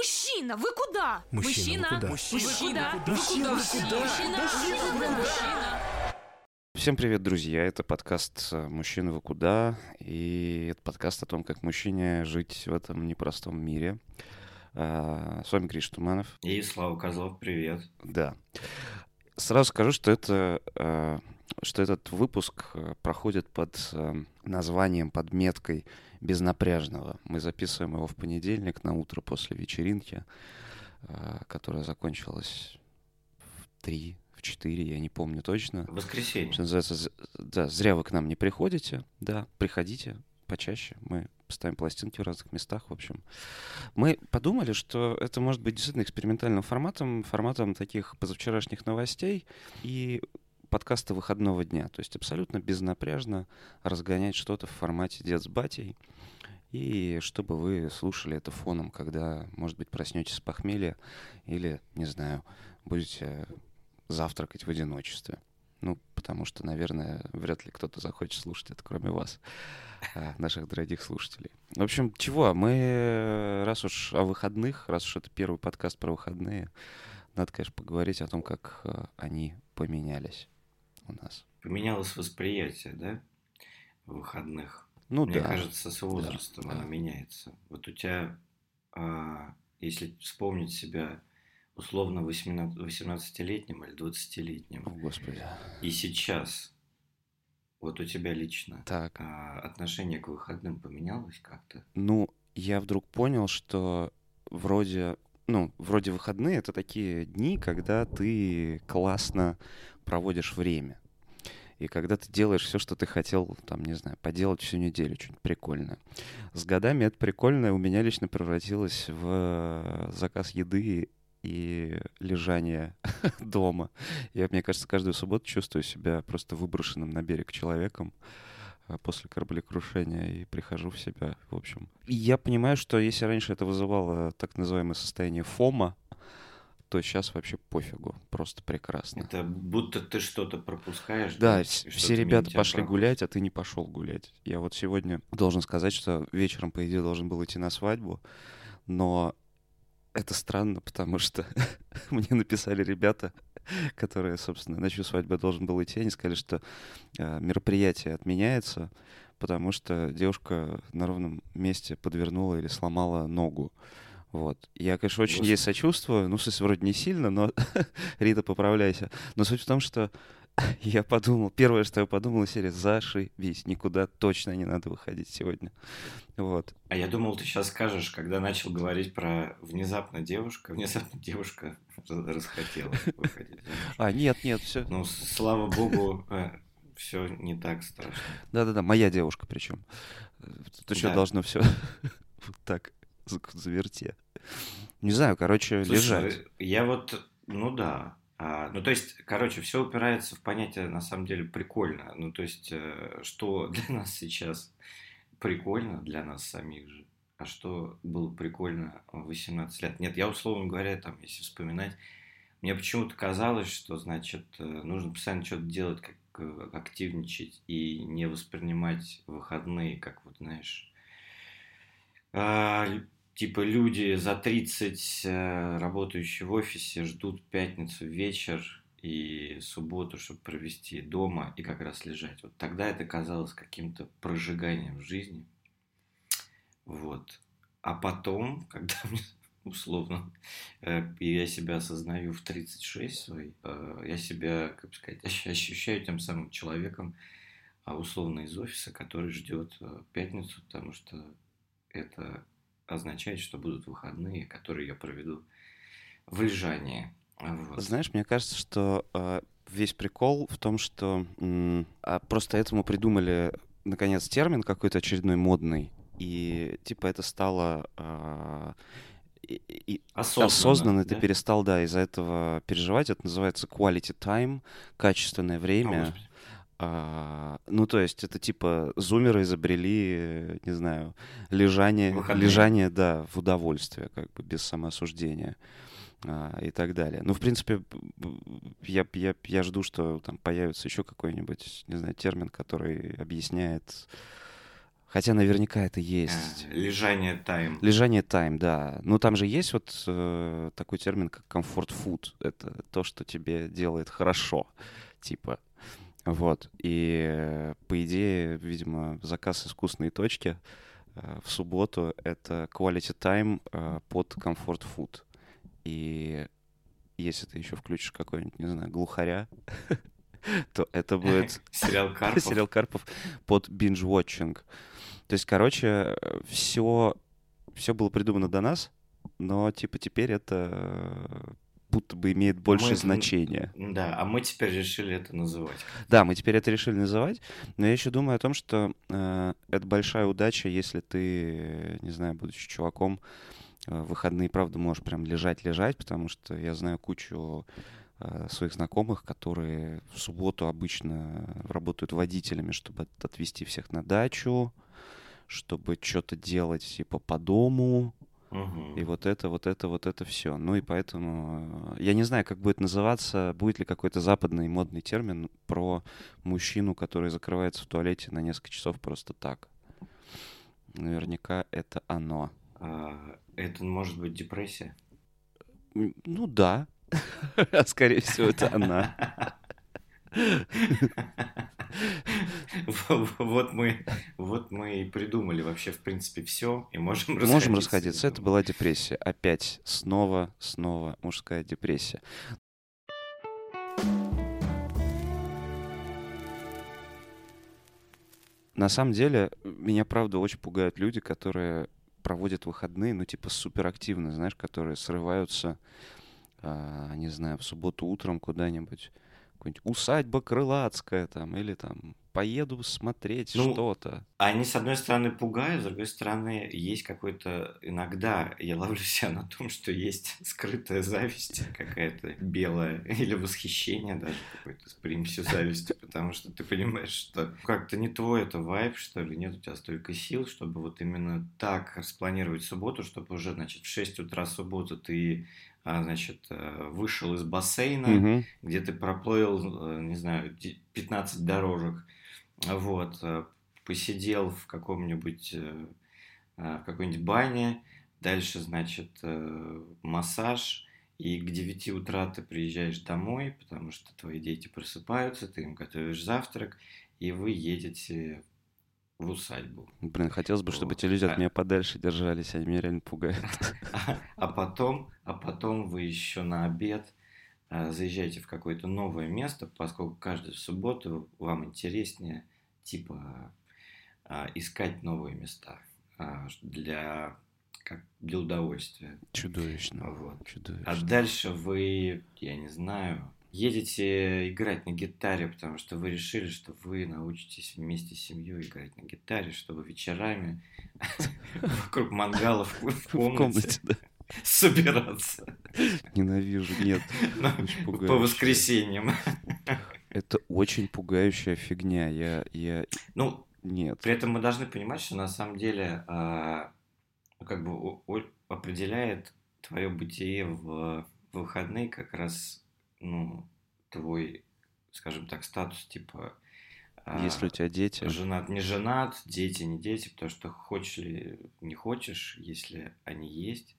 Мужчина, вы куда? Мужчина, вы куда? Мужчина, вы куда? Мужчина, вы куда? Мужчина, Мужчина, вы куда? Всем привет, друзья! Это подкаст э, «Мужчина, вы куда?» И это подкаст о том, как мужчине жить в этом непростом мире. А, С вами Гриш Туманов. И Слава Козлов, привет. Да. Сразу скажу, что это э, что этот выпуск э, проходит под э, названием, под меткой безнапряжного. Мы записываем его в понедельник на утро после вечеринки, э, которая закончилась в 3, в 4, я не помню точно. Воскресенье. Что называется, да, зря вы к нам не приходите, да, приходите почаще, мы ставим пластинки в разных местах, в общем. Мы подумали, что это может быть действительно экспериментальным форматом, форматом таких позавчерашних новостей и подкаста выходного дня, то есть абсолютно безнапряжно разгонять что-то в формате «Дед с батей», и чтобы вы слушали это фоном, когда, может быть, проснетесь с похмелья или, не знаю, будете завтракать в одиночестве. Ну, потому что, наверное, вряд ли кто-то захочет слушать это, кроме вас, а, наших дорогих слушателей. В общем, чего? Мы, э, раз уж о выходных, раз уж это первый подкаст про выходные, надо, конечно, поговорить о том, как э, они поменялись у нас. Поменялось восприятие, да, выходных. Ну Мне да. кажется, с возрастом да. оно меняется. Вот у тебя, а, если вспомнить себя условно 18 18-летним или 20-летним, О, Господи. и сейчас, вот у тебя лично, Так. а, отношение к выходным поменялось как-то? Ну, я вдруг понял, что вроде, ну, вроде выходные это такие дни, когда ты классно проводишь время. И когда ты делаешь все, что ты хотел, там, не знаю, поделать всю неделю, что-нибудь прикольное. С годами это прикольное у меня лично превратилось в заказ еды и лежание дома. Я, мне кажется, каждую субботу чувствую себя просто выброшенным на берег человеком а, после кораблекрушения и прихожу в себя, в общем. И я понимаю, что если раньше это вызывало так называемое состояние фома, то сейчас вообще пофигу, просто прекрасно. Это будто ты что-то пропускаешь. Да, что-то все ребята пошли проходит. гулять, а ты не пошел гулять. Я вот сегодня должен сказать, что вечером, по идее, должен был идти на свадьбу, но это странно, потому что мне написали ребята, которые, собственно, на чью свадьбу должен был идти, они сказали, что э, мероприятие отменяется, потому что девушка на ровном месте подвернула или сломала ногу. Вот. Я, конечно, очень ей сочувствую. Ну, в смысле, вроде не сильно, но Рита, поправляйся. Но суть в том, что я подумал, первое, что я подумал, из серии, зашибись, никуда точно не надо выходить сегодня. Вот. А я думал, ты сейчас скажешь, когда начал говорить про внезапно девушка, внезапно девушка расхотела выходить. А, нет, нет, все. Ну, слава богу, все не так страшно. Да-да-да, моя девушка причем. Тут еще должно все вот так заверте. Не знаю, короче, Слушай, лежать. я вот, ну да. А, ну, то есть, короче, все упирается в понятие, на самом деле, прикольно. Ну, то есть, э, что для нас сейчас прикольно, для нас самих же, а что было прикольно в 18 лет. Нет, я, условно говоря, там, если вспоминать, мне почему-то казалось, что, значит, э, нужно постоянно что-то делать, как э, активничать и не воспринимать выходные, как вот, знаешь, а, типа люди за 30, э, работающие в офисе, ждут пятницу вечер и субботу, чтобы провести дома и как раз лежать. Вот тогда это казалось каким-то прожиганием жизни. Вот. А потом, когда мне условно, э, я себя осознаю в 36 свой, э, я себя, как сказать, ощ- ощущаю тем самым человеком, а условно из офиса, который ждет пятницу, потому что это означает, что будут выходные, которые я проведу в лежании. Вот. Знаешь, мне кажется, что э, весь прикол в том, что а просто этому придумали, наконец, термин какой-то очередной модный, и типа это стало а, и- и- Осознанно, осознанно, ты да? перестал, да, из-за этого переживать. Это называется quality time, качественное О, время. Господи. А, ну, то есть это типа зумеры изобрели, э, не знаю, лежание, Выходные. лежание, да, в удовольствие, как бы без самоосуждения а, и так далее. Ну, в принципе, я, я, я жду, что там появится еще какой-нибудь, не знаю, термин, который объясняет Хотя наверняка это есть. А, лежание тайм. Лежание тайм, да. Ну, там же есть вот э, такой термин, как комфорт food. Это то, что тебе делает хорошо, типа. Вот. И, э, по идее, видимо, заказ искусственной точки э, в субботу — это quality time э, под комфорт food. И если ты еще включишь какой-нибудь, не знаю, глухаря, то это будет... Сериал Карпов. Сериал Карпов под binge-watching. То есть, короче, все, все было придумано до нас, но, типа, теперь это будто бы имеет большее мы, значение. Да, а мы теперь решили это называть. Да, мы теперь это решили называть, но я еще думаю о том, что э, это большая удача, если ты, не знаю, будучи чуваком, э, в выходные, правда, можешь прям лежать-лежать, потому что я знаю кучу э, своих знакомых, которые в субботу обычно работают водителями, чтобы отвезти всех на дачу, чтобы что-то делать типа по дому. Угу. И вот это, вот это, вот это все. Ну и поэтому э, я не знаю, как будет называться, будет ли какой-то западный модный термин про мужчину, который закрывается в туалете на несколько часов просто так. Наверняка это оно. А, это может быть депрессия? Ну да. Скорее всего, это она. Вот мы, вот мы и придумали вообще, в принципе, все, и можем расходиться. Можем расходиться. Это была депрессия. Опять, снова, снова мужская депрессия. На самом деле, меня, правда, очень пугают люди, которые проводят выходные, ну, типа, суперактивно, знаешь, которые срываются, э, не знаю, в субботу утром куда-нибудь, какой-нибудь усадьба крылатская там, или там поеду смотреть ну, что-то. Они, с одной стороны, пугают, с другой стороны, есть какой-то... Иногда я ловлю себя на том, что есть скрытая зависть какая-то белая, или восхищение даже какое-то с примесью зависти, потому что ты понимаешь, что как-то не твой это вайп, что ли, нет у тебя столько сил, чтобы вот именно так распланировать субботу, чтобы уже, значит, в 6 утра субботы ты значит, э, вышел из бассейна, угу. где ты проплыл, э, не знаю, 15 дорожек, вот, э, посидел в каком-нибудь, в какой-нибудь бане, дальше, значит, массаж, и к 9 утра ты приезжаешь домой, потому что твои дети просыпаются, ты им готовишь завтрак, и вы едете в усадьбу. Блин, хотелось бы, чтобы вот. эти люди от а... меня подальше держались, они меня реально пугают. А, потом, а потом вы еще на обед а, заезжаете в какое-то новое место, поскольку каждую субботу вам интереснее, типа, а, искать новые места для как для удовольствия. Чудовищно. Вот. Чудовищно. А дальше вы, я не знаю, едете играть на гитаре, потому что вы решили, что вы научитесь вместе с семьей играть на гитаре, чтобы вечерами вокруг мангалов в комнате собираться. Ненавижу, нет. По воскресеньям. Это очень пугающая фигня. Я, я... Ну, нет. При этом мы должны понимать, что на самом деле а, как бы определяет твое бытие в выходные как раз ну, твой, скажем так, статус, типа... А, Если у тебя дети. Женат, не женат, дети, не дети, потому что хочешь ли, не хочешь, если они есть.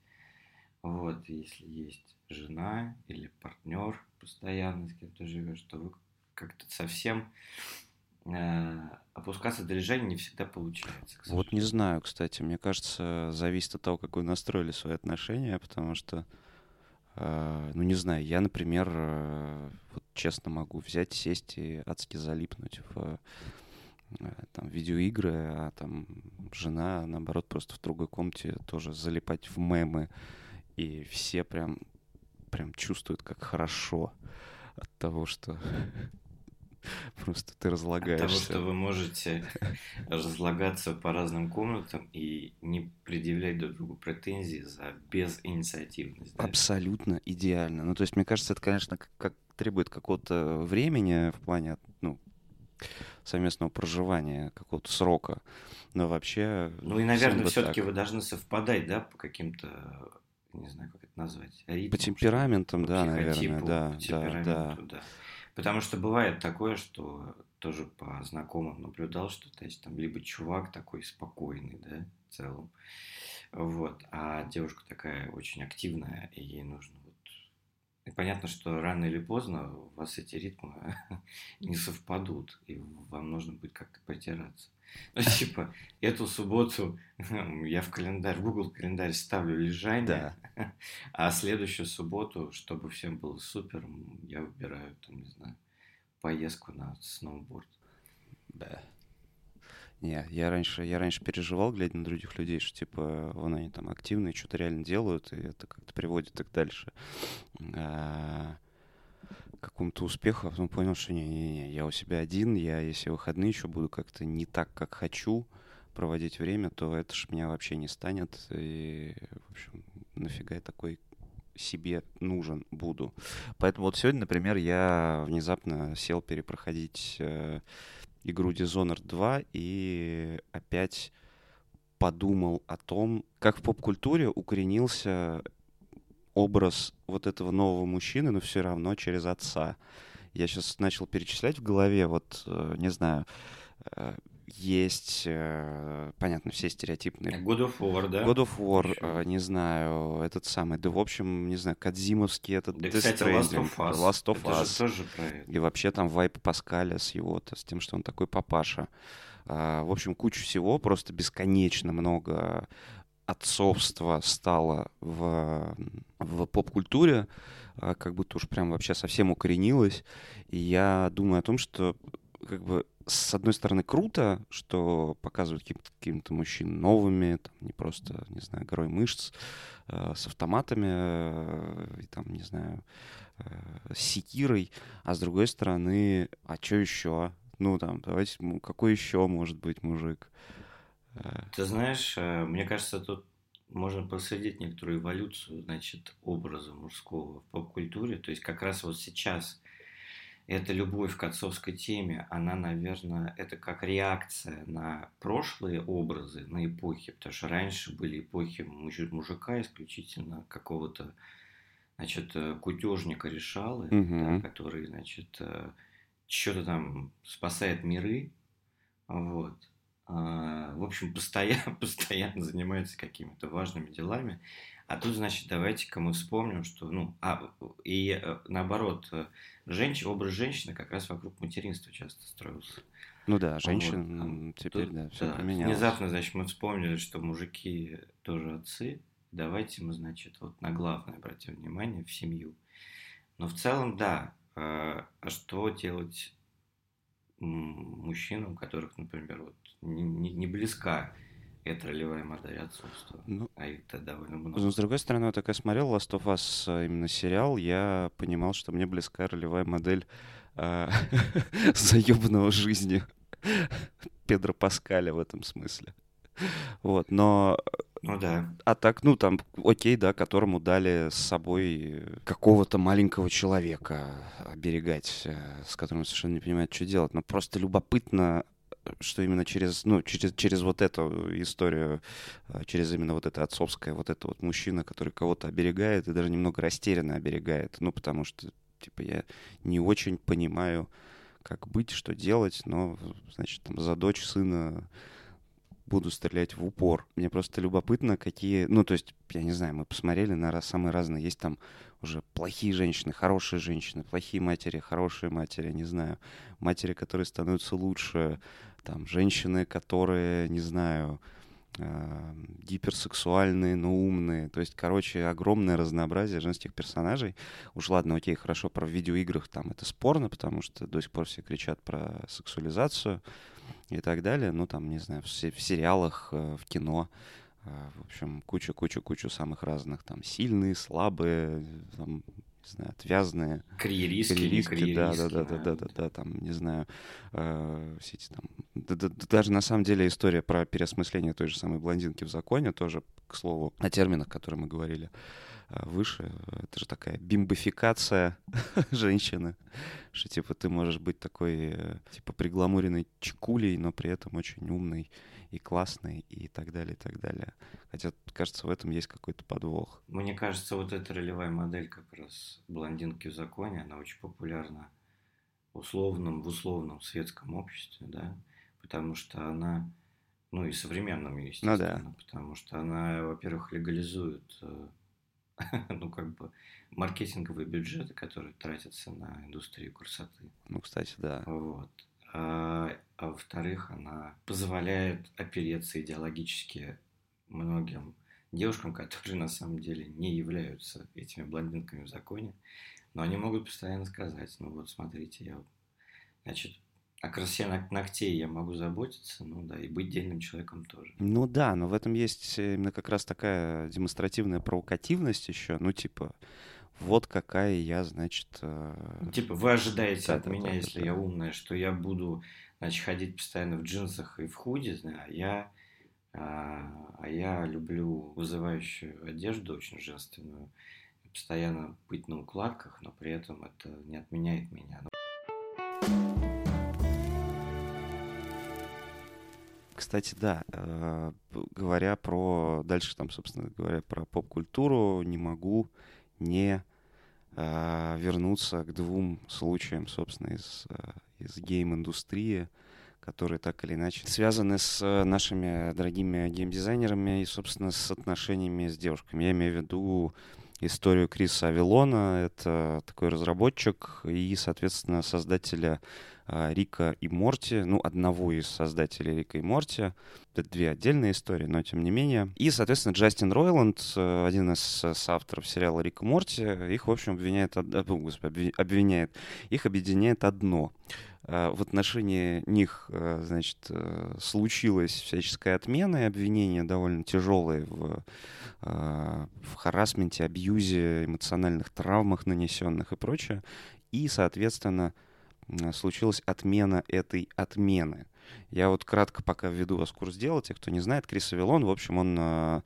Вот, если есть жена или партнер постоянно, с кем ты живешь, то вы как-то совсем э, опускаться до лежания не всегда получается. Вот не знаю, кстати, мне кажется, зависит от того, как вы настроили свои отношения, потому что а, ну, не знаю, я, например, э, вот честно могу взять, сесть и адски залипнуть в э, там, видеоигры, а там жена, наоборот, просто в другой комнате тоже залипать в мемы. И все прям, прям чувствуют, как хорошо от того, что Просто ты разлагаешься. От того, что вы можете разлагаться по разным комнатам и не предъявлять друг другу претензии за безинициативность. Да? Абсолютно идеально. Ну, то есть, мне кажется, это, конечно, как, требует какого-то времени в плане, ну, совместного проживания, какого-то срока. Но вообще... Ну и, наверное, все-таки вы должны совпадать, да, по каким-то, не знаю, как это назвать, ритмам, По темпераментам, да, наверное, да, по да, да. да. Потому что бывает такое, что тоже по знакомым наблюдал, что то есть там либо чувак такой спокойный, да, в целом, вот, а девушка такая очень активная, и ей нужно вот... И понятно, что рано или поздно у вас эти ритмы не совпадут, и вам нужно будет как-то потираться. Ну, типа, эту субботу я в календарь, в Google календарь ставлю лежание, Да. а следующую субботу, чтобы всем было супер, я выбираю, там, не знаю, поездку на сноуборд. Да. Не, я раньше, я раньше переживал, глядя на других людей, что типа вон они там активные, что-то реально делают, и это как-то приводит их дальше а, какому-то успеху, а потом понял, что не-не-не, я у себя один, я если выходные еще буду как-то не так, как хочу проводить время, то это ж меня вообще не станет, и, в общем, нафига я такой себе нужен буду. Поэтому вот сегодня, например, я внезапно сел перепроходить э, игру Dishonored 2 и опять подумал о том, как в поп-культуре укоренился образ вот этого нового мужчины, но все равно через отца. Я сейчас начал перечислять в голове, вот, э, не знаю, э, есть, э, понятно, все стереотипные God of War, да? God of War, Ещё. э, не знаю, этот самый, да, в общем, не знаю, Кадзимовский этот Да, Death кстати, Last Stranding, of Us. Last of это Us. же тоже про это. И вообще там вайп Паскаля с его, -то, с тем, что он такой папаша. А, в общем, кучу всего, просто бесконечно много отцовства стало в, в поп-культуре, а, как будто уж прям вообще совсем укоренилось. И я думаю о том, что как бы с одной стороны круто, что показывают каким-то, мужчин новыми, там, не просто, не знаю, горой мышц, э, с автоматами, э, там, не знаю, э, с секирой, а с другой стороны, а что еще? Ну, там, давайте, какой еще может быть мужик? Э, Ты знаешь, э, мне кажется, тут можно проследить некоторую эволюцию, значит, образа мужского в поп-культуре. То есть как раз вот сейчас эта любовь к отцовской теме, она, наверное, это как реакция на прошлые образы, на эпохи. Потому что раньше были эпохи муж- мужика исключительно какого-то, значит, э, кутежника решалы, Мгм. да, который, значит, что-то там спасает миры, вот. А, В общем, постоянно, постоянно занимается какими-то важными делами. А тут, значит, давайте-ка мы вспомним, что, ну, а, и э, наоборот, э, женщ- образ женщины как раз вокруг материнства часто строился. Ну да, Вот, женщин а м, теперь, тут, да, все да, поменялось. Внезапно, значит, мы вспомнили, что мужики тоже отцы. Давайте мы, значит, вот на главное обратим внимание в семью. Но в целом, да. э, А что делать мужчинам, у которых, например, вот не, не- не близка эта ролевая модель отцовства, Ну, а их-то довольно Но, много. с другой стороны, вот я смотрел Last of Us, а, именно сериал, я понимал, что мне близка ролевая модель а, заебанного жизни Педро Паскаля в этом смысле. Вот, но Ну да. а так, ну там, окей, да, которому дали с собой какого-то маленького человека оберегать, э, с которым совершенно не понимает, что делать. Но просто любопытно, что именно через, ну, через, через вот эту историю, э, через именно вот это отцовское, вот это вот мужчина, который кого-то оберегает и даже немного растерянно оберегает. Ну, потому что, типа, я не очень понимаю, как быть, что делать, но, значит, там, за дочь сына буду стрелять в упор. Мне просто любопытно, какие... Ну, то есть, я не знаю, мы посмотрели на самые разные. Есть там уже плохие женщины, хорошие женщины, плохие матери, хорошие матери, не знаю. Матери, которые становятся лучше. Там, женщины, которые, не знаю, э, гиперсексуальные, но умные. То есть, короче, огромное разнообразие женских персонажей. Уж ладно, окей, хорошо, про в видеоиграх там это спорно, потому что до сих пор все кричат про сексуализацию и так далее. Ну, там, не знаю, в, в сериалах, э, в кино. э, В общем, кучу-кучу-кучу самых разных. Там сильные, слабые, там, не знаю, отвязные. Карьеристки, Карьеристки, да, да, да, да, да, да, да, там, не знаю, э, все эти там, да- да- да даже на самом деле история про переосмысление той же самой блондинки в законе, тоже, к слову, о терминах, которые мы говорили выше, это же такая бимбификация женщины, что, типа, ты можешь быть такой, э, типа, пригламуренной чекулей, но при этом очень умной и классной, и так далее, и так далее. Хотя, кажется, в этом есть какой-то подвох. Мне кажется, вот эта ролевая модель как раз блондинки в законе, она очень популярна условном, в условном светском обществе, да, потому что она, ну и современном, естественно, Ну да. потому что она, во-первых, легализует, э, ну как бы, маркетинговые бюджеты, которые тратятся на индустрию красоты. Ну, кстати, да. Вот. А, а во-вторых, она позволяет опереться идеологически многим девушкам, которые на самом деле не являются этими блондинками в законе, но они могут постоянно сказать, ну вот смотрите, я, значит, о красе ног- ногтей я могу заботиться, ну да, и быть дельным человеком тоже. Ну да, но в этом есть именно как раз такая демонстративная провокативность еще. Ну, типа, вот какая я, значит... э, Ну, Типа, вы ожидаете Да, от да, меня, да, если да. я умная, что я буду, значит, ходить постоянно в джинсах и в худи, зна- а я, а, а я люблю вызывающую одежду, очень женственную, постоянно быть на укладках, но при этом это не отменяет меня. Кстати, да, э, говоря про... Дальше там, собственно говоря, про поп-культуру, не могу не э, вернуться к двум случаям, собственно, из, э, из гейм-индустрии, которые так или иначе связаны с нашими дорогими геймдизайнерами и, собственно, с отношениями с девушками. Я имею в виду историю Криса Авилона. Это такой разработчик и, соответственно, создателя Рика и Морти, ну, одного из создателей Рика и Морти. Это две отдельные истории, но тем не менее. И, соответственно, Джастин Ройланд, э, один из э, соавторов сериала Рик и Морти, их, в общем, обвиняет, э, господи, обви- обвиняет, их объединяет одно. В отношении них, значит, случилась всяческая отмена и обвинения довольно тяжелые в, в харасменте, абьюзе, эмоциональных травмах нанесенных и прочее. И, соответственно, случилась отмена этой отмены. Я вот кратко пока введу вас в курс дела. Те, кто не знает, Крис Авилон, в общем, он э,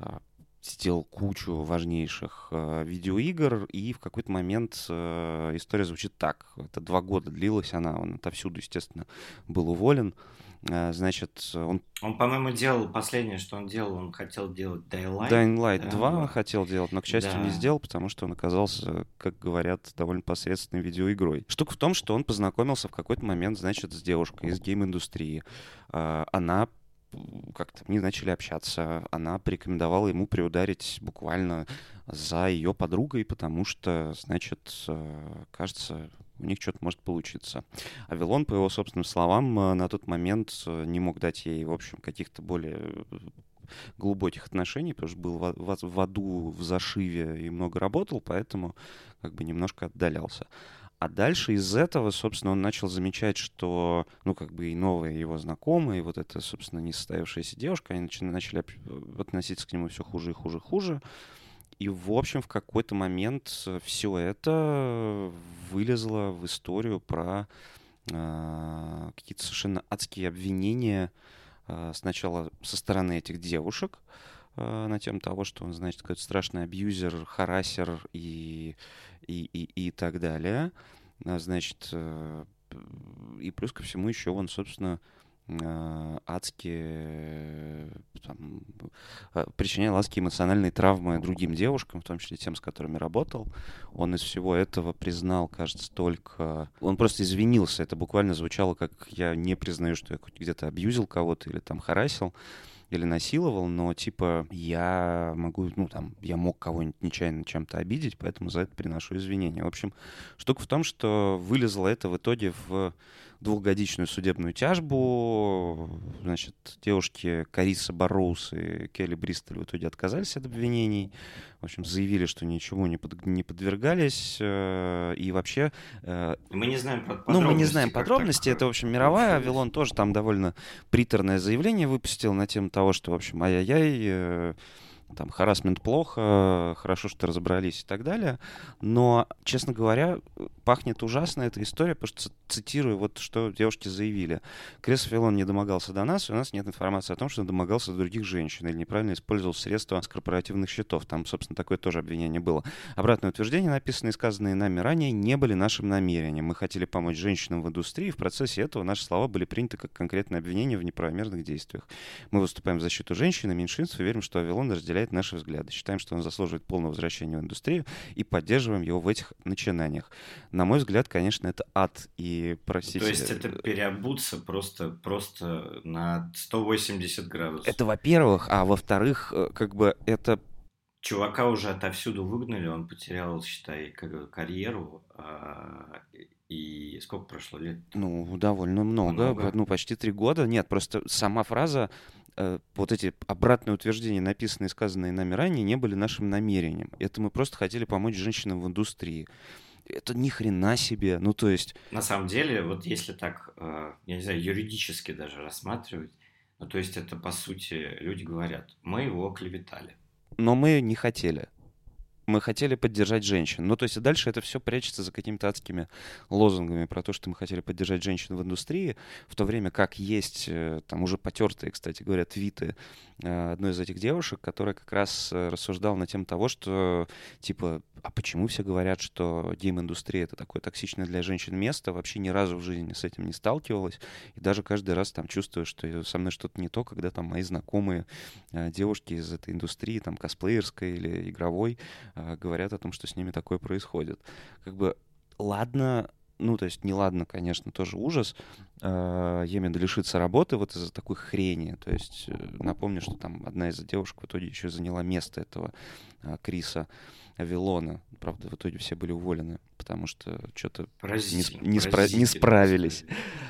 э, сделал кучу важнейших э, видеоигр, и в какой-то момент э, история звучит так. Это два года длилась она, он отовсюду, естественно, был уволен. Э, значит, он Он, по-моему, делал последнее, что он делал, он хотел делать. Dying Light да, 2 он да. хотел делать, но, к счастью, не Да. сделал, потому что он оказался, как говорят, довольно посредственной видеоигрой. Штука в том, что он познакомился в какой-то момент, значит, с девушкой из гейм-индустрии. А, Она как-то они начали общаться, она порекомендовала ему приударить буквально за ее подругой, потому что, значит, э, кажется, у них что-то может получиться. А Вилон, по его собственным словам, э, на тот момент э, не мог дать ей, в общем, каких-то более э, глубоких отношений, потому что был в, в- в аду, в зашиве и много работал, поэтому как бы немножко отдалялся. А дальше из этого, собственно, он начал замечать, что, ну, как бы и новые его знакомые, и вот эта, собственно, несостоявшаяся девушка, они начали, начали относиться к нему все хуже и хуже и хуже. И, в общем, в какой-то момент все это вылезло в историю про а, какие-то совершенно адские обвинения а, сначала со стороны этих девушек а, на тему того, что он, значит, какой-то страшный абьюзер, харасер и, и, и, и так далее. Значит, э, и плюс ко всему еще он, собственно, а, адские э, там, а, причинял адские эмоциональные травмы другим девушкам, в том числе тем, с которыми работал. Он из всего этого признал, кажется, только... Он просто извинился. Это буквально звучало как «я не признаю, что я где-то абьюзил кого-то или там харасил или насиловал, но типа я могу, ну там, я мог кого-нибудь нечаянно чем-то обидеть, поэтому за это приношу извинения. В общем, штука в том, что вылезло это в итоге в двухгодичную судебную тяжбу. Значит, девушки Кариса Барроуз и Келли Бристоль в итоге отказались от обвинений. В общем, заявили, что ничего не, под- не подвергались. э, И вообще э, Мы не знаем про ну, мы не знаем так, Это, в общем, мировая. Авилон тоже там довольно приторное заявление выпустил на тему того, что, в общем, ай-яй-яй, э, там, харасмент плохо, хорошо, что разобрались и так далее. Но, честно говоря, пахнет ужасно эта история, потому что, цитирую вот, что девушки заявили. Крис Филон не домогался до нас, и у нас нет информации о том, что он домогался до других женщин или неправильно использовал средства с корпоративных счетов. Там, собственно, такое тоже обвинение было. Обратное утверждение, написанные и сказанные нами ранее, не были нашим намерением. Мы хотели помочь женщинам в индустрии, и в процессе этого наши слова были приняты как конкретное обвинение в неправомерных действиях. Мы выступаем в защиту женщин и меньшинств и верим, что Авилон разделяет разделяет наши взгляды. Считаем, что он заслуживает полного возвращения в индустрию и поддерживаем его в этих начинаниях. На мой взгляд, конечно, это ад. И простите... То есть это переобуться просто, просто на 180 градусов. Это во-первых, а во-вторых, э, как бы это Чувака уже отовсюду выгнали, он потерял, считай, карьеру. А, и сколько прошло лет? Ну, довольно много, много. ну, почти три года. Нет, просто сама фраза, э, вот эти обратные утверждения, написанные и сказанные нами ранее, не были нашим намерением. Это мы просто хотели помочь женщинам в индустрии. Это ни хрена себе, ну, то есть... На самом деле, вот если так, э, я не знаю, юридически даже рассматривать, ну, то есть это, по сути, люди говорят, мы его клеветали но мы не хотели. Мы хотели поддержать женщин. Ну, то есть дальше это все прячется за какими-то адскими лозунгами про то, что мы хотели поддержать женщин в индустрии, в то время как есть э, там уже потертые, кстати говоря, твиты э, одной из этих девушек, которая как раз э, рассуждала на тему того, что типа а почему все говорят, что гейм-индустрия это такое токсичное для женщин место? Вообще ни разу в жизни с этим не сталкивалась. И даже каждый раз там чувствую, что со мной что-то не то, когда там мои знакомые девушки из этой индустрии, там косплеерской или игровой, говорят о том, что с ними такое происходит. Как бы, ладно, ну, то есть, неладно, конечно, тоже ужас. Э, Емеда лишится работы вот из-за такой хрени. То есть, э, напомню, что там одна из девушек в итоге еще заняла место этого э, Криса. Авилона. Правда, в итоге все были уволены, потому что что-то не, не, спра- не справились.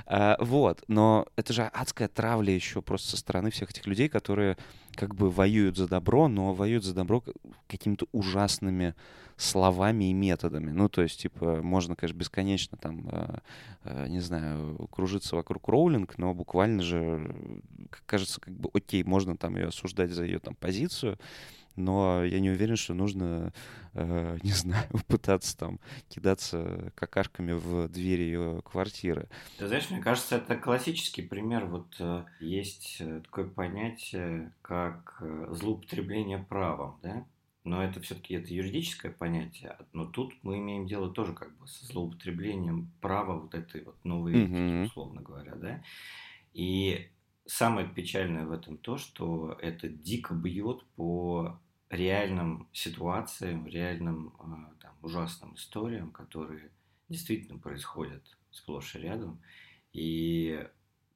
А, вот, но это же адская травля еще просто со стороны всех этих людей, которые как бы воюют за добро, но воюют за добро какими-то ужасными словами и методами. Ну, то есть, типа, можно, конечно, бесконечно там, э, э, не знаю, кружиться вокруг Роулинг, но буквально же, кажется, как бы, окей, можно там ее осуждать за ее там позицию, но я не уверен, что нужно, э, не знаю, пытаться там кидаться какашками в двери ее квартиры. Ты знаешь, мне кажется, это классический пример. Вот э, есть э, такое понятие, как э, злоупотребление правом, да? Но это все-таки это юридическое понятие. Но тут мы имеем дело тоже как бы со злоупотреблением права вот этой вот новой mm-hmm. условно говоря, да? И самое печальное в этом то, что это дико бьет по реальным ситуациям, реальным а, там, ужасным историям, которые действительно происходят сплошь и рядом, и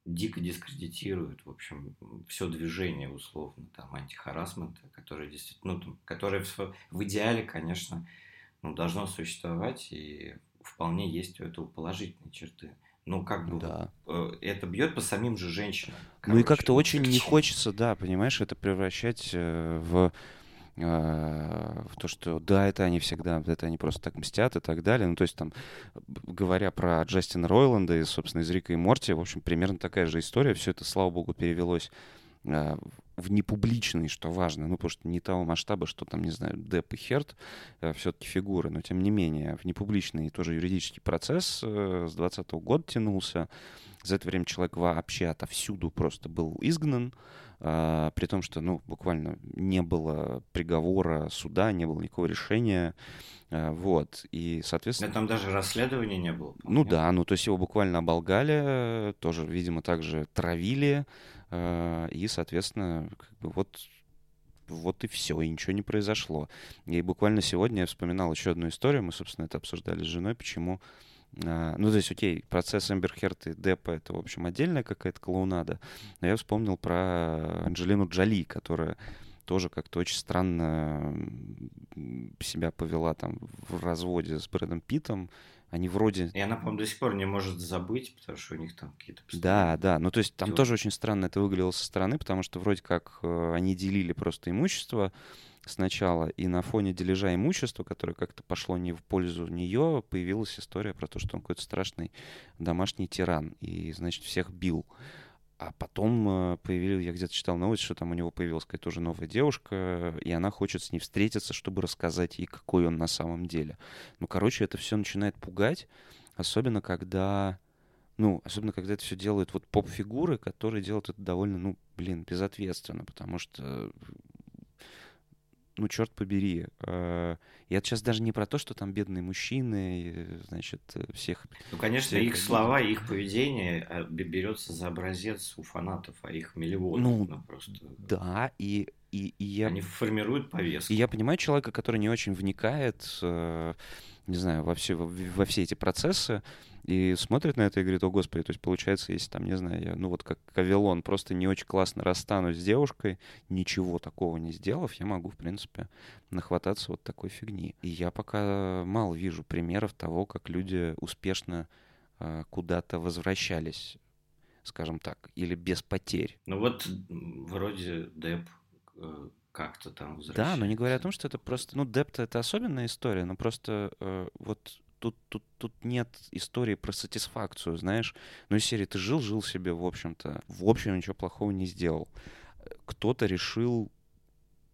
дико дискредитируют, в общем, все движение, условно, там, антихарасмента, которое действительно, ну, там, которое в, в идеале, конечно, ну, должно существовать, и вполне есть у этого положительные черты. Ну, как бы да. э, это бьет по самим же женщинам. Короче, ну и как-то очень не хочется, да, понимаешь, это превращать э, в в то, что да, это они всегда, это они просто так мстят и так далее. Ну, то есть там, говоря про Джастина Ройланда и, собственно, из Рика и Морти, в общем, примерно такая же история. Все это, слава богу, перевелось а, в непубличный, что важно, ну, потому что не того масштаба, что там, не знаю, Деп и Херт, а, все-таки фигуры, но тем не менее, в непубличный тоже юридический процесс э, с 2020 года тянулся. За это время человек вообще отовсюду просто был изгнан, а, при том, что, ну, буквально не было приговора суда, не было никакого решения, а, вот, и, соответственно... Да там даже расследования не было. Ну да, ну, то есть его буквально оболгали, тоже, видимо, также травили, а, и, соответственно, как бы вот вот и все, и ничего не произошло. И буквально сегодня я вспоминал еще одну историю, мы, собственно, это обсуждали с женой, почему а, ну, то есть, окей, процесс Эмбер Херт и Деппа — это, в общем, отдельная какая-то клоунада. Но я вспомнил про Анджелину Джоли, которая тоже как-то очень странно себя повела там в разводе с Брэдом Питом. Они вроде... И она, по-моему, до сих пор не может забыть, потому что у них там какие-то... Да, да. Ну, то есть там тоже очень странно это выглядело со стороны, потому что вроде как э, они делили просто имущество, сначала, и на фоне дележа имущества, которое как-то пошло не в пользу нее, появилась история про то, что он какой-то страшный домашний тиран, и, значит, всех бил. А потом э, появилась, я где-то читал новость, что там у него появилась какая-то уже новая девушка, и она хочет с ней встретиться, чтобы рассказать ей, какой он на самом деле. Ну, короче, это все начинает пугать, особенно когда ну, особенно когда это все делают вот поп-фигуры, которые делают это довольно, ну, блин, безответственно, потому что ну, черт побери. Э, я сейчас даже не про то, что там бедные мужчины, значит, всех... Ну, конечно, всех их слова, их поведение э, берется за образец у фанатов, а их миллионы. Ну, ну просто... да, и и, и я... Они формируют повестку. И я понимаю человека, который не очень вникает, э, не знаю, во все, во, во все эти процессы, и смотрит на это и говорит, о господи, то есть получается, если там, не знаю, я, ну вот как Кавилон, просто не очень классно расстанусь с девушкой, ничего такого не сделав, я могу, в принципе, нахвататься вот такой фигни. И я пока мало вижу примеров того, как люди успешно э, куда-то возвращались, скажем так, или без потерь. Ну вот вроде Деп как-то там Да, но не говоря о том, что это просто, ну, Депт это особенная история, но просто э, вот тут, тут, тут нет истории про сатисфакцию, знаешь. Ну, из серии ты жил, жил себе, в общем-то. В общем, ничего плохого не сделал. Кто-то решил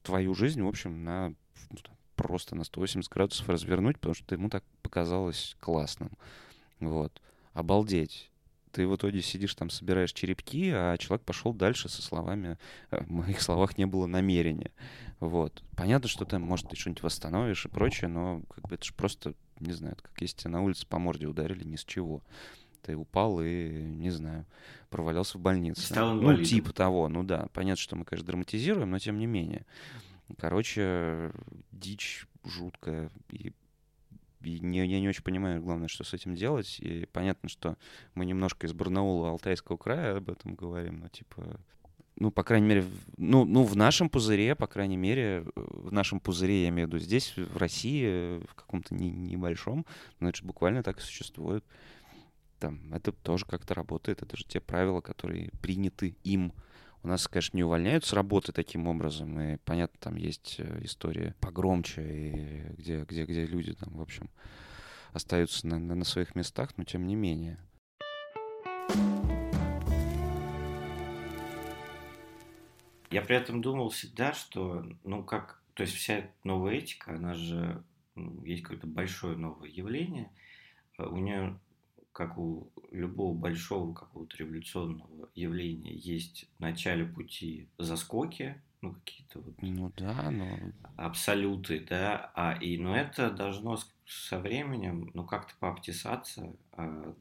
твою жизнь, в общем, на ну, просто на 180 градусов развернуть, потому что ему так показалось классным. Вот. Обалдеть ты в итоге сидишь там, собираешь черепки, а человек пошел дальше со словами, э, в моих словах не было намерения. Вот. Понятно, что ты, может, ты что-нибудь восстановишь и прочее, но как бы это же просто, не знаю, это как если тебя на улице по морде ударили ни с чего. Ты упал и, не знаю, провалялся в больнице. Стал ну, типа того, ну да. Понятно, что мы, конечно, драматизируем, но тем не менее. Короче, дичь жуткая. И не, я не очень понимаю, главное, что с этим делать. И понятно, что мы немножко из Барнаула, Алтайского края об этом говорим, но типа ну, по крайней мере, ну, ну, в нашем пузыре, по крайней мере, в нашем пузыре, я имею в виду здесь, в России, в каком-то не, небольшом, же буквально так и существует. Там, это тоже как-то работает, это же те правила, которые приняты им. У нас, конечно, не увольняют с работы таким образом, и, понятно, там есть э, история погромче, и где, где, где люди там, в общем, остаются на, на, своих местах, но тем не менее. Я при этом думал всегда, что, ну, как, то есть вся новая этика, она же, есть какое-то большое новое явление, э, у нее как у любого большого какого-то революционного явления есть в начале пути заскоки, ну какие-то вот ну, да, но... абсолюты, да, а и но это должно со временем, ну как-то пообтесаться, а,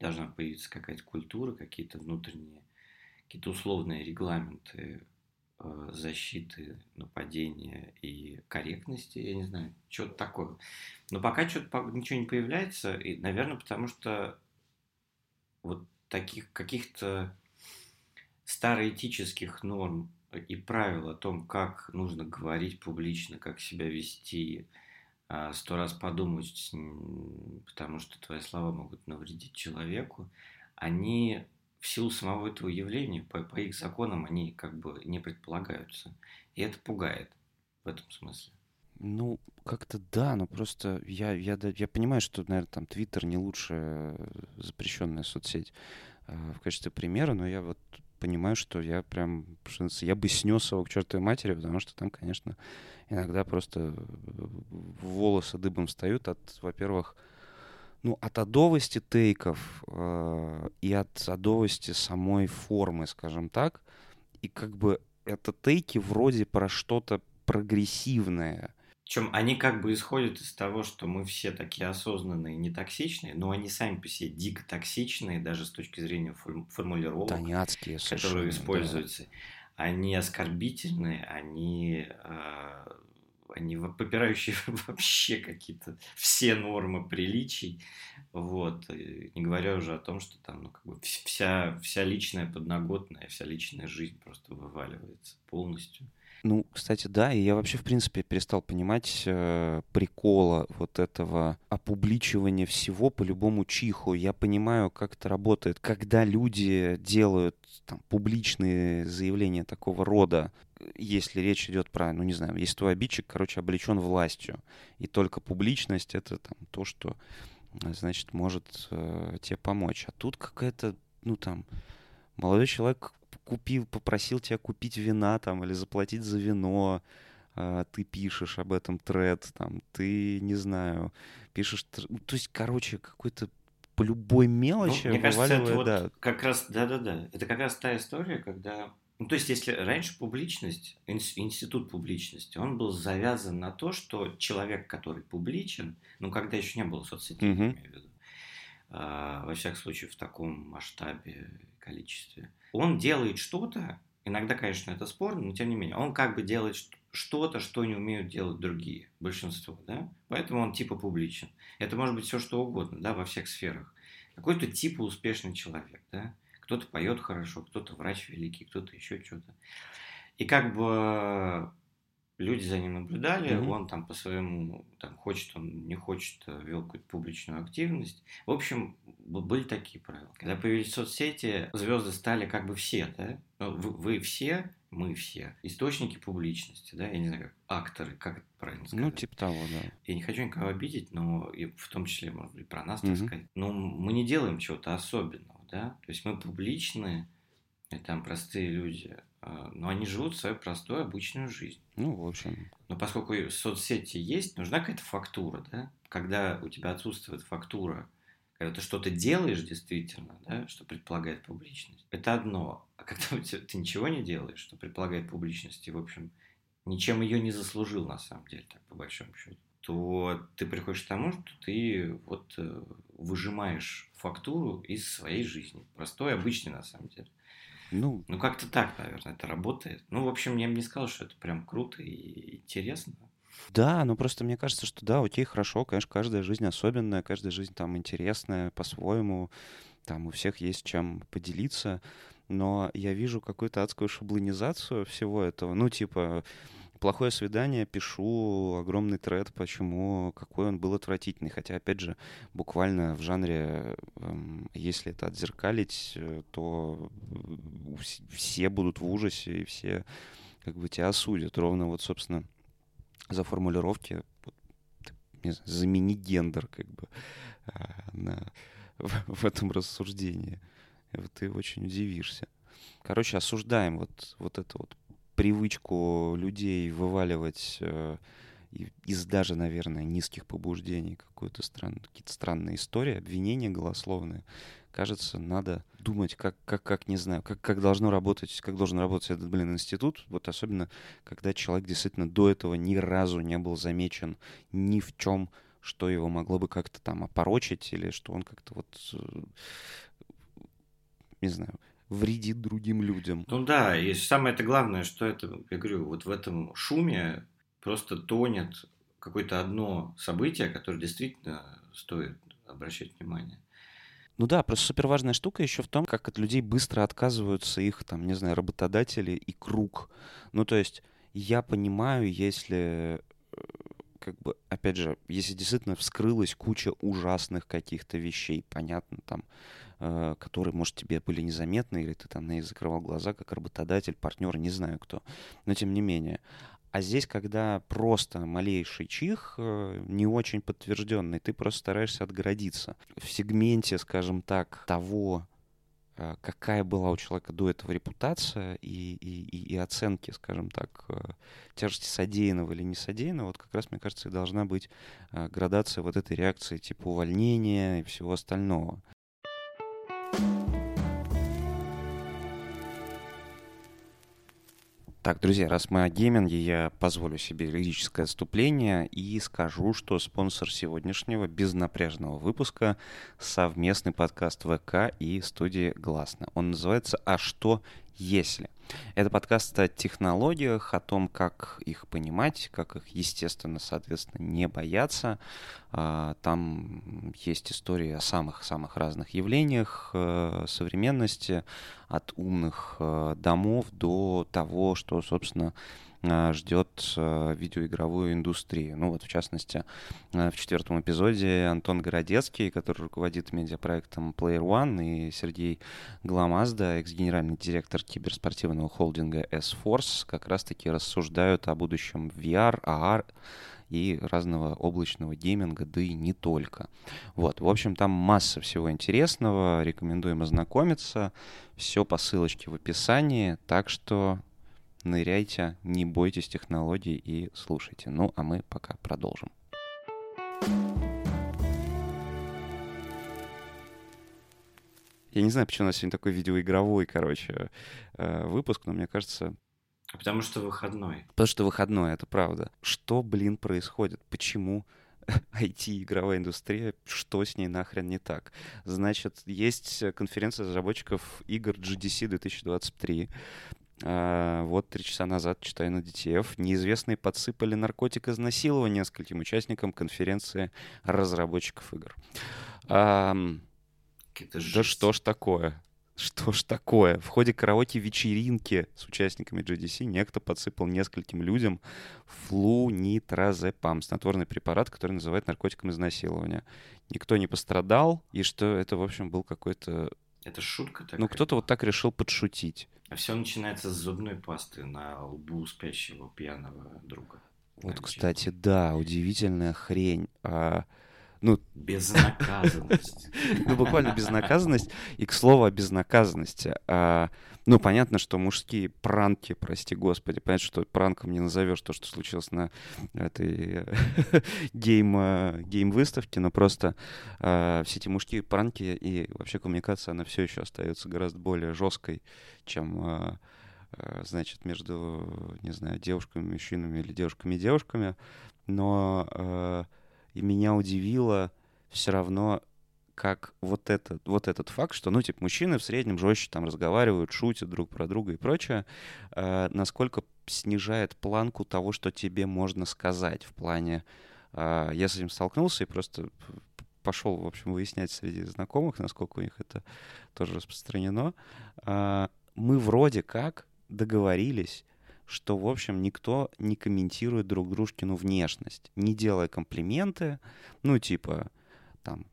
должна появиться какая-то культура, какие-то внутренние, какие-то условные регламенты защиты, нападения и корректности, я не знаю, что-то такое. Но пока что-то ничего не появляется, и, наверное, потому что вот таких каких-то староэтических норм и правил о том, как нужно говорить публично, как себя вести, а, сто раз подумать, потому что твои слова могут навредить человеку, они в силу самого этого явления, по, по их законам, они как бы не предполагаются. И это пугает в этом смысле. Ну, как-то да, но просто я, я, я понимаю, что, наверное, там Твиттер не лучшая запрещенная соцсеть э, в качестве примера, но я вот понимаю, что я прям, я бы снес его к чертовой матери, потому что там, конечно, иногда просто волосы дыбом встают от, во-первых, ну, от адовости тейков э, и от адовости самой формы, скажем так. И как бы это тейки вроде про что-то прогрессивное. Причем они как бы исходят из того, что мы все такие осознанные, не токсичные, но они сами по себе дико токсичные, даже с точки зрения формулировок, да, они адские, которые используются. Да. Они оскорбительные, они э, они попирающие вообще какие-то все нормы приличий, вот, не говоря уже о том, что там, ну, как бы вся, вся личная подноготная, вся личная жизнь просто вываливается полностью. Ну, кстати, да, и я вообще, в принципе, перестал понимать э, прикола вот этого опубличивания всего по любому чиху. Я понимаю, как это работает. Когда люди делают там, публичные заявления такого рода, если речь идет про, ну, не знаю, если твой обидчик, короче, облечен властью, и только публичность — это там то, что, значит, может э, тебе помочь. А тут какая-то, ну, там, молодой человек купил, попросил тебя купить вина там или заплатить за вино, э, ты пишешь об этом тред, там, ты, не знаю, пишешь... Ну, то есть, короче, какой-то по любой мелочи ну, мне кажется, это вот да. как раз, да-да-да, это как раз та история, когда ну, то есть, если раньше публичность, институт публичности, он был завязан на то, что человек, который публичен, ну, когда еще не было соцсетей, mm-hmm. имею в виду, а, во всяком случае, в таком масштабе, количестве, он делает что-то, иногда, конечно, это спорно, но тем не менее, он как бы делает что-то, что не умеют делать другие, большинство, да, поэтому он типа публичен. Это может быть все что угодно, да, во всех сферах. Какой-то типа успешный человек, да, кто-то поет хорошо, кто-то врач великий, кто-то еще что-то. И как бы люди за ним наблюдали, Мгм. он там по своему, там, хочет он, не хочет, э, вел какую-то публичную активность. В общем, были такие правила. Когда появились соцсети, звезды стали как бы все, да? Ну, Вы, вы все, мы все, источники публичности, да? Я не знаю, как акторы, как это правильно сказать? Ну, типа того, да. Я не хочу никого обидеть, но и в том числе, может быть, про нас, так Мгм. сказать. Но мы не делаем чего-то особенного, да? То есть мы публичные, и там простые люди, но они живут свою простую обычную жизнь. Ну, в общем, Но поскольку соцсети есть, нужна какая-то фактура, да? Когда у тебя отсутствует фактура, когда ты что-то делаешь действительно, да, что предполагает публичность, это одно. А когда тебя, ты ничего не делаешь, что предполагает публичность, и, в общем, ничем ее не заслужил, на самом деле, так, по большому счету, то ты приходишь к тому, что ты вот э, выжимаешь фактуру из своей жизни. Простой, обычный, на самом деле. Ну, Ну, как-то так, наверное, это работает. Ну, в общем, я бы не сказал, что это прям круто и интересно. Да, ну просто мне кажется, что да, окей, хорошо, конечно, каждая жизнь особенная, каждая жизнь там интересная по-своему, там у всех есть чем поделиться, но я вижу какую-то адскую шаблонизацию всего этого, ну типа плохое свидание, пишу огромный тред, почему, какой он был отвратительный, хотя, опять же, буквально в жанре, эм, если это отзеркалить, э, то э, вс- все будут в ужасе, и все как бы тебя осудят, ровно вот, собственно, за формулировки знаю, заменить гендер как бы а, на, в, в этом рассуждении. Вот ты очень удивишься. Короче, осуждаем вот, вот эту вот привычку людей вываливать э, из даже, наверное, низких побуждений какую-то стран, какие-то странные истории, обвинения голословные. Кажется, надо думать, как, как, как не знаю, как, как должно работать, как должен работать этот, блин, институт. Вот особенно когда человек действительно до этого ни разу не был замечен ни в чем, что его могло бы как-то там опорочить, или что он как-то вот, э, не знаю, вредит другим людям. Ну да, и самое это главное, что это, я говорю, вот в этом шуме просто тонет какое-то одно событие, которое действительно стоит обращать внимание. Ну да, просто супер важная штука еще в том, как от людей быстро отказываются их, там, не знаю, работодатели и круг. Ну, то есть я понимаю, если, э, как бы, опять же, если действительно вскрылась куча ужасных каких-то вещей, понятно, там, которые, может, тебе были незаметны, или ты там на них закрывал глаза, как работодатель, партнер, не знаю кто. Но тем не менее. А здесь, когда просто малейший чих, э, не очень подтвержденный, ты просто стараешься отгородиться. В сегменте, скажем так, того, э, какая была у человека до этого репутация и, и, и, оценки, скажем так, э, тяжести содеянного или не содеянного, вот как раз, мне кажется, и должна быть э, градация вот этой реакции типа увольнения и всего остального. Так, друзья, раз мы о гейминге, я позволю себе лирическое отступление и скажу, что спонсор сегодняшнего безнапряжного выпуска — совместный подкаст ВК и студии «Гласно». Он называется «А что если?». Это подкаст о технологиях, о том, как их понимать, как их, естественно, соответственно, не бояться. А, Там есть истории о самых-самых разных явлениях э, современности, от умных э, домов до того, что, собственно, ждет э, видеоигровую индустрию. Ну вот, в частности, э, в четвертом эпизоде Антон Городецкий, который руководит медиапроектом Player One, и Сергей Гламазда, экс-генеральный директор киберспортивного холдинга S-Force, как раз-таки рассуждают о будущем VR, AR и разного облачного гейминга, да и не только. Вот, в общем, там масса всего интересного, рекомендуем ознакомиться. Все по ссылочке в описании, так что ныряйте, не бойтесь технологий и слушайте. Ну, а мы пока продолжим. Я не знаю, почему у нас сегодня такой видеоигровой, короче, э, выпуск, но мне кажется, Потому что выходной. Потому что выходной, это правда. Что, блин, происходит? Почему IT-игровая индустрия, что с ней нахрен не так? Значит, есть конференция разработчиков игр GDC 2023. А, вот три часа назад, читаю на DTF, неизвестные подсыпали наркотик изнасилования нескольким участникам конференции разработчиков игр. А, да что ж такое? Что ж такое? В ходе караоке-вечеринки с участниками GDC некто подсыпал нескольким людям флунитразепам, снотворный препарат, который называют наркотиком изнасилования. Никто не пострадал, и что это, в общем, был какой-то... Это шутка такая. Ну, кто-то вот так решил подшутить. А все начинается с зубной пасты на лбу спящего пьяного друга. Вот, кстати, да, удивительная хрень. А, ну, Безнаказанность. ну, буквально безнаказанность. И к слову о безнаказанности. А, ну, понятно, что мужские пранки, прости господи, понятно, что пранком не назовешь то, что случилось на этой гейм, э, гейм-выставке, но просто а, все эти мужские пранки и вообще коммуникация, она все еще остается гораздо более жесткой, чем а, а, значит, между, не знаю, девушками, мужчинами или девушками и девушками. Но э, и меня удивило все равно, как вот, это, вот этот факт, что, ну, типа, мужчины в среднем жестче там разговаривают, шутят друг про друга и прочее, э, насколько снижает планку того, что тебе можно сказать в плане... э, я с этим столкнулся и просто пошел, в общем, выяснять среди знакомых, насколько у них это тоже распространено. А, мы вроде как договорились, что, в общем, никто не комментирует друг дружкину внешность, не делая комплименты, ну, типа, там,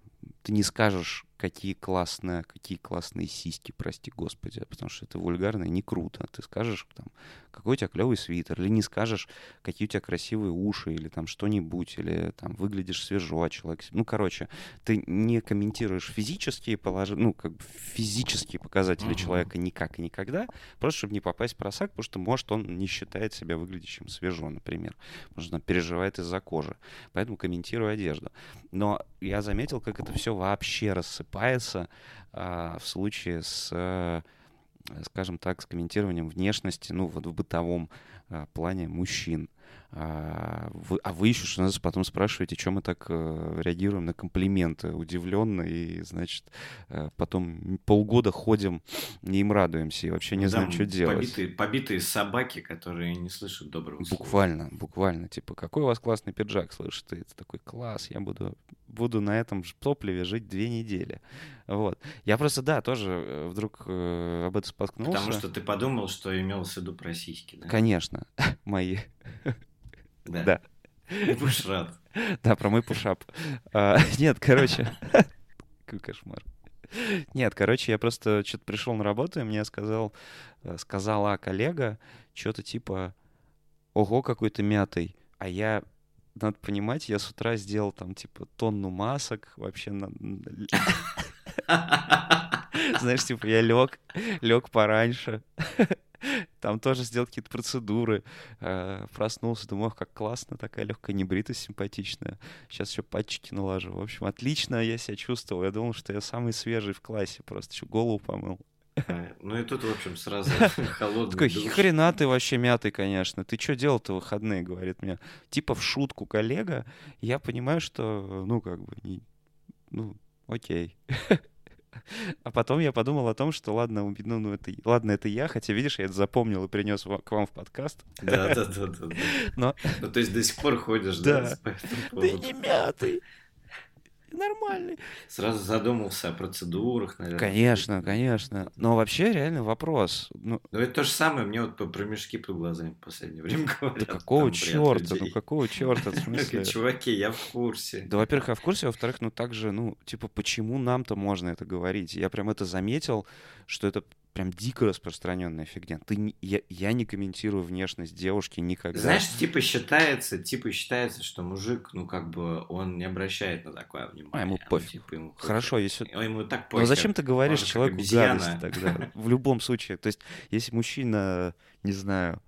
ты не скажешь, какие классные, какие классные сиськи, прости господи, потому что это вульгарно и не круто. Ты скажешь, там, какой у тебя клевый свитер, или не скажешь, какие у тебя красивые уши, или там что-нибудь, или там выглядишь свежо, а человек... Ну, короче, ты не комментируешь физические положения, ну, как бы физические показатели Мгм. человека никак и никогда, просто чтобы не попасть в просак, потому что, может, он не считает себя выглядящим свежо, например. Что он переживает из-за кожи. Поэтому комментирую одежду. Но я заметил, как это все вообще рассыпается а, в случае с, э, скажем так, с комментированием внешности, ну, вот в бытовом а, плане мужчин. А вы, а вы еще что нас потом спрашиваете, чем мы так э, реагируем на комплименты удивленно и, значит, э, потом полгода ходим и им радуемся и вообще не Ну, знаем, что делать. Побитые, побитые собаки, которые не слышат доброго слова. Буквально, буквально, типа, какой у вас классный пиджак, слышишь ты? Это такой класс, я буду, буду на этом топливе жить две недели. Вот. Я просто, да, тоже э, вдруг э, об этом споткнулся. Потому что ты подумал, что имел в виду про сиськи, да? Конечно, мои, Да. да. И. Да, про мой пушап. А, Нет, короче, какой кошмар. Нет, короче, я просто что-то пришел на работу, и мне сказал, э, сказала коллега что-то типа, ого, какой ты мятый. А я, надо понимать, я с утра сделал там типа тонну масок, вообще на- знаешь, типа я лег, лег пораньше, там тоже сделал какие-то процедуры, э, проснулся, думаю, ох, как классно, такая легкая небритость симпатичная. Сейчас еще патчики наложу. В общем, отлично я себя чувствовал. Я думал, что я самый свежий в классе, просто еще голову помыл. Ну и тут, в общем, сразу холодный Такой, душ. хрена ты вообще мятый, конечно. Ты что делал-то выходные, говорит мне. Типа в шутку коллега. Я понимаю, что, ну, как бы, не- ну, окей. А потом я подумал о том, что ладно, ну, ну, это, ладно, это я, хотя, видишь, я это запомнил и принес к вам в подкаст. Да, да, да, да. Но Ну, то есть до сих пор ходишь, Да. да? ты не мятый, нормальный. Сразу задумался о процедурах, наверное. Конечно, конечно. Но вообще реально вопрос. Ну, Ну, это то же самое, мне вот по- про мешки под глазами в последнее время да говорят. какого там ряд черта? Ну какого черта? В смысле? Чуваки, я в курсе. Да, во-первых, я в курсе, во-вторых, ну также, ну, типа, почему нам-то можно это говорить? Я прям это заметил, что это прям дико распространенная фигня. Ты не- я, я не комментирую внешность девушки никогда. Знаешь, типа считается, типа считается, что мужик, ну как бы он не обращает на такое внимание. А, ему Ну, пофиг. типа, ему. Хорошо, если... А Ему так Ну похер. зачем ты говоришь Он человеку гадость тогда? В любом случае. То есть, если мужчина, не знаю,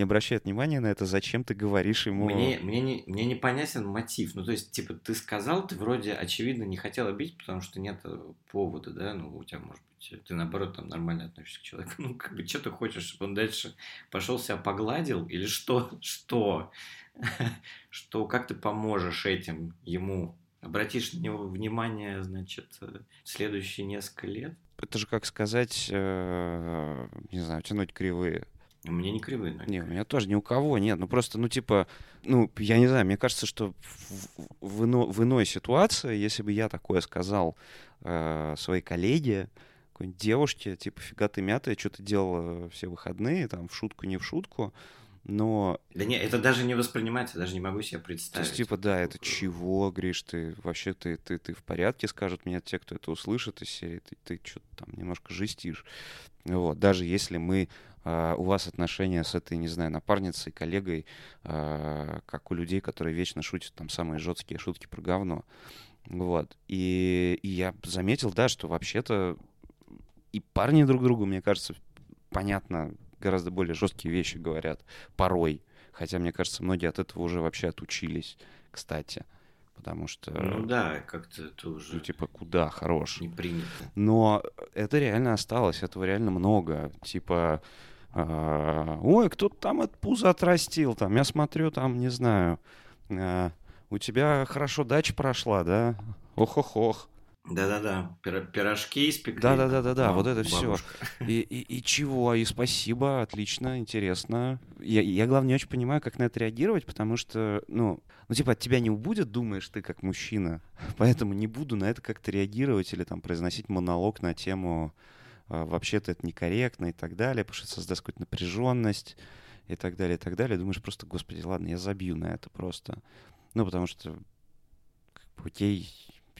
не обращает внимания на это, зачем ты говоришь ему... Мне, мне, не, мне непонятен мотив. Ну, то есть, типа, ты сказал, ты вроде, очевидно, не хотел обидеть, потому что нет э, повода, да, ну, у тебя, может быть, ты, наоборот, там, нормально относишься к человеку. Ну, как бы, что ты хочешь, чтобы он дальше пошел себя погладил? Или что? Что? Что, как ты поможешь этим ему? Обратишь на него внимание, значит, э, следующие несколько лет? это же как сказать, э, не знаю, тянуть кривые. У меня не кривые ноги. Не, у меня тоже ни у кого нет. Ну просто, ну типа, ну я не знаю, мне кажется, что в, в, ино- в иной ситуации, если бы я такое сказал э, своей коллеге, какой-нибудь девушке, типа, фига ты мятая, что ты делала все выходные, там, в шутку, не в шутку, но Да не, это даже не воспринимается, даже не могу себе То представить. есть, типа, да, это чего, Гриш, ты вообще ты, ты, ты в порядке, скажут мне те, кто это услышит из серии, ты, ты что-то там немножко жестишь. Вот, даже если мы, у вас отношения с этой, не знаю, напарницей, коллегой, а, как у людей, которые вечно шутят там самые жесткие шутки про говно. Вот. И, и я заметил, да, что вообще-то и парни друг другу, мне кажется, понятно, гораздо более жесткие вещи говорят порой. Хотя, мне кажется, многие от этого уже вообще отучились, кстати. Потому что, Ну да, как-то это ну, уже типа, куда, хорош. не принято. Но это реально осталось, этого реально много. Типа, а, ой, кто-то там от пуза отрастил, там, я смотрю, там, не знаю, а, у тебя хорошо дача прошла, да? Ох-ох-ох. Да-да-да, пирожки испекли. Да-да-да-да-да, вот это бабушка. И, и, и чего? И спасибо, отлично, интересно. Я, я, главное, не очень понимаю, как на это реагировать, потому что, ну, ну, типа, от тебя не убудет, думаешь ты, как мужчина. Поэтому не буду на это как-то реагировать или там произносить монолог на тему вообще-то это некорректно и так далее, потому что создаст какую-то напряженность и так далее, и так далее. Думаешь просто, господи, ладно, я забью на это просто. Ну, потому что, как бы, окей,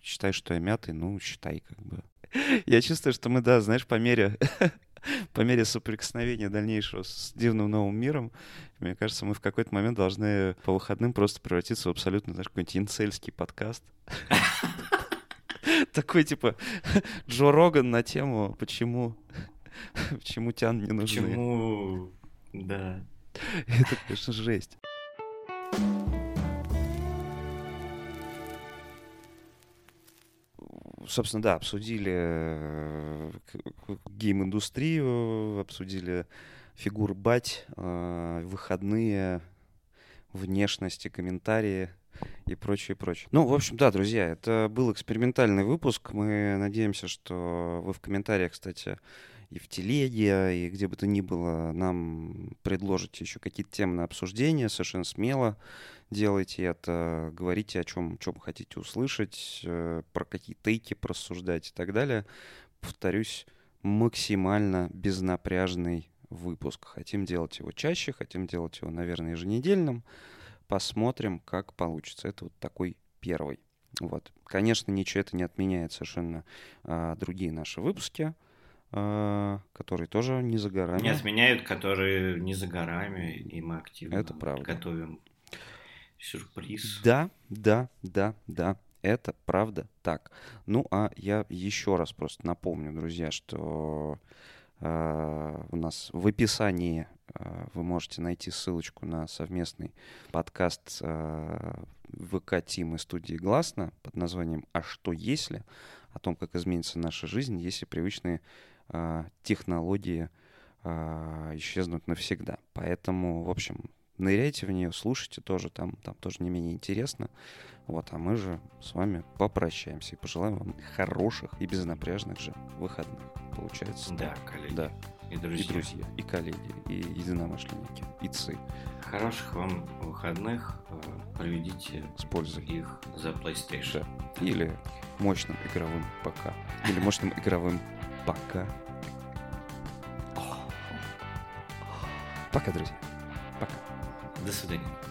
считай, что я мятый, ну, считай, как бы. Я чувствую, что мы, да, знаешь, по мере, по мере соприкосновения дальнейшего с дивным новым миром, мне кажется, мы в какой-то момент должны по выходным просто превратиться в абсолютно, знаешь, какой-нибудь инцельский подкаст. Такой, типа, Джо Роган на тему, почему, почему тян не нужны. Почему? Да. Это, конечно, жесть. Собственно, да, обсудили э, гейм-индустрию, обсудили фигур бать, э, выходные, внешности, комментарии и прочее, прочее. Ну, в общем, да, друзья, это был экспериментальный выпуск. Мы надеемся, что вы в комментариях, кстати, и в телеге, и где бы то ни было, нам предложите еще какие-то темы на обсуждение, совершенно смело делайте это, говорите о чем, чем хотите услышать, э, про какие тейки просуждать и так далее. Повторюсь, максимально безнапряжный выпуск. Хотим делать его чаще, хотим делать его, наверное, еженедельным. Посмотрим, как получится. Это вот такой первый. Вот. Конечно, ничего это не отменяет совершенно а, другие наши выпуски, а, которые тоже не за горами. Не отменяют, которые не за горами, и мы активно Это правда. готовим сюрприз. Да, да, да, да. Это правда так. Ну, а я еще раз просто напомню, друзья, что у нас в описании э, вы можете найти ссылочку на совместный подкаст э, ВК Тим и студии Гласно под названием «А что если?» о том, как изменится наша жизнь, если привычные э, технологии э, исчезнут навсегда. Поэтому, в общем, ныряйте в нее, слушайте тоже, там, там тоже не менее интересно. Вот, а мы же с вами попрощаемся и пожелаем вам хороших и безнапряжных же выходных. Получается. Да, коллеги Да. и И друзья. друзья, и коллеги, и единомышленники, и цы. Хороших вам выходных. э, Проведите С пользой. их за PlayStation. Да. Или мощным игровым ПК. Или мощным игровым ПК. Пока, друзья. Пока. До свидания.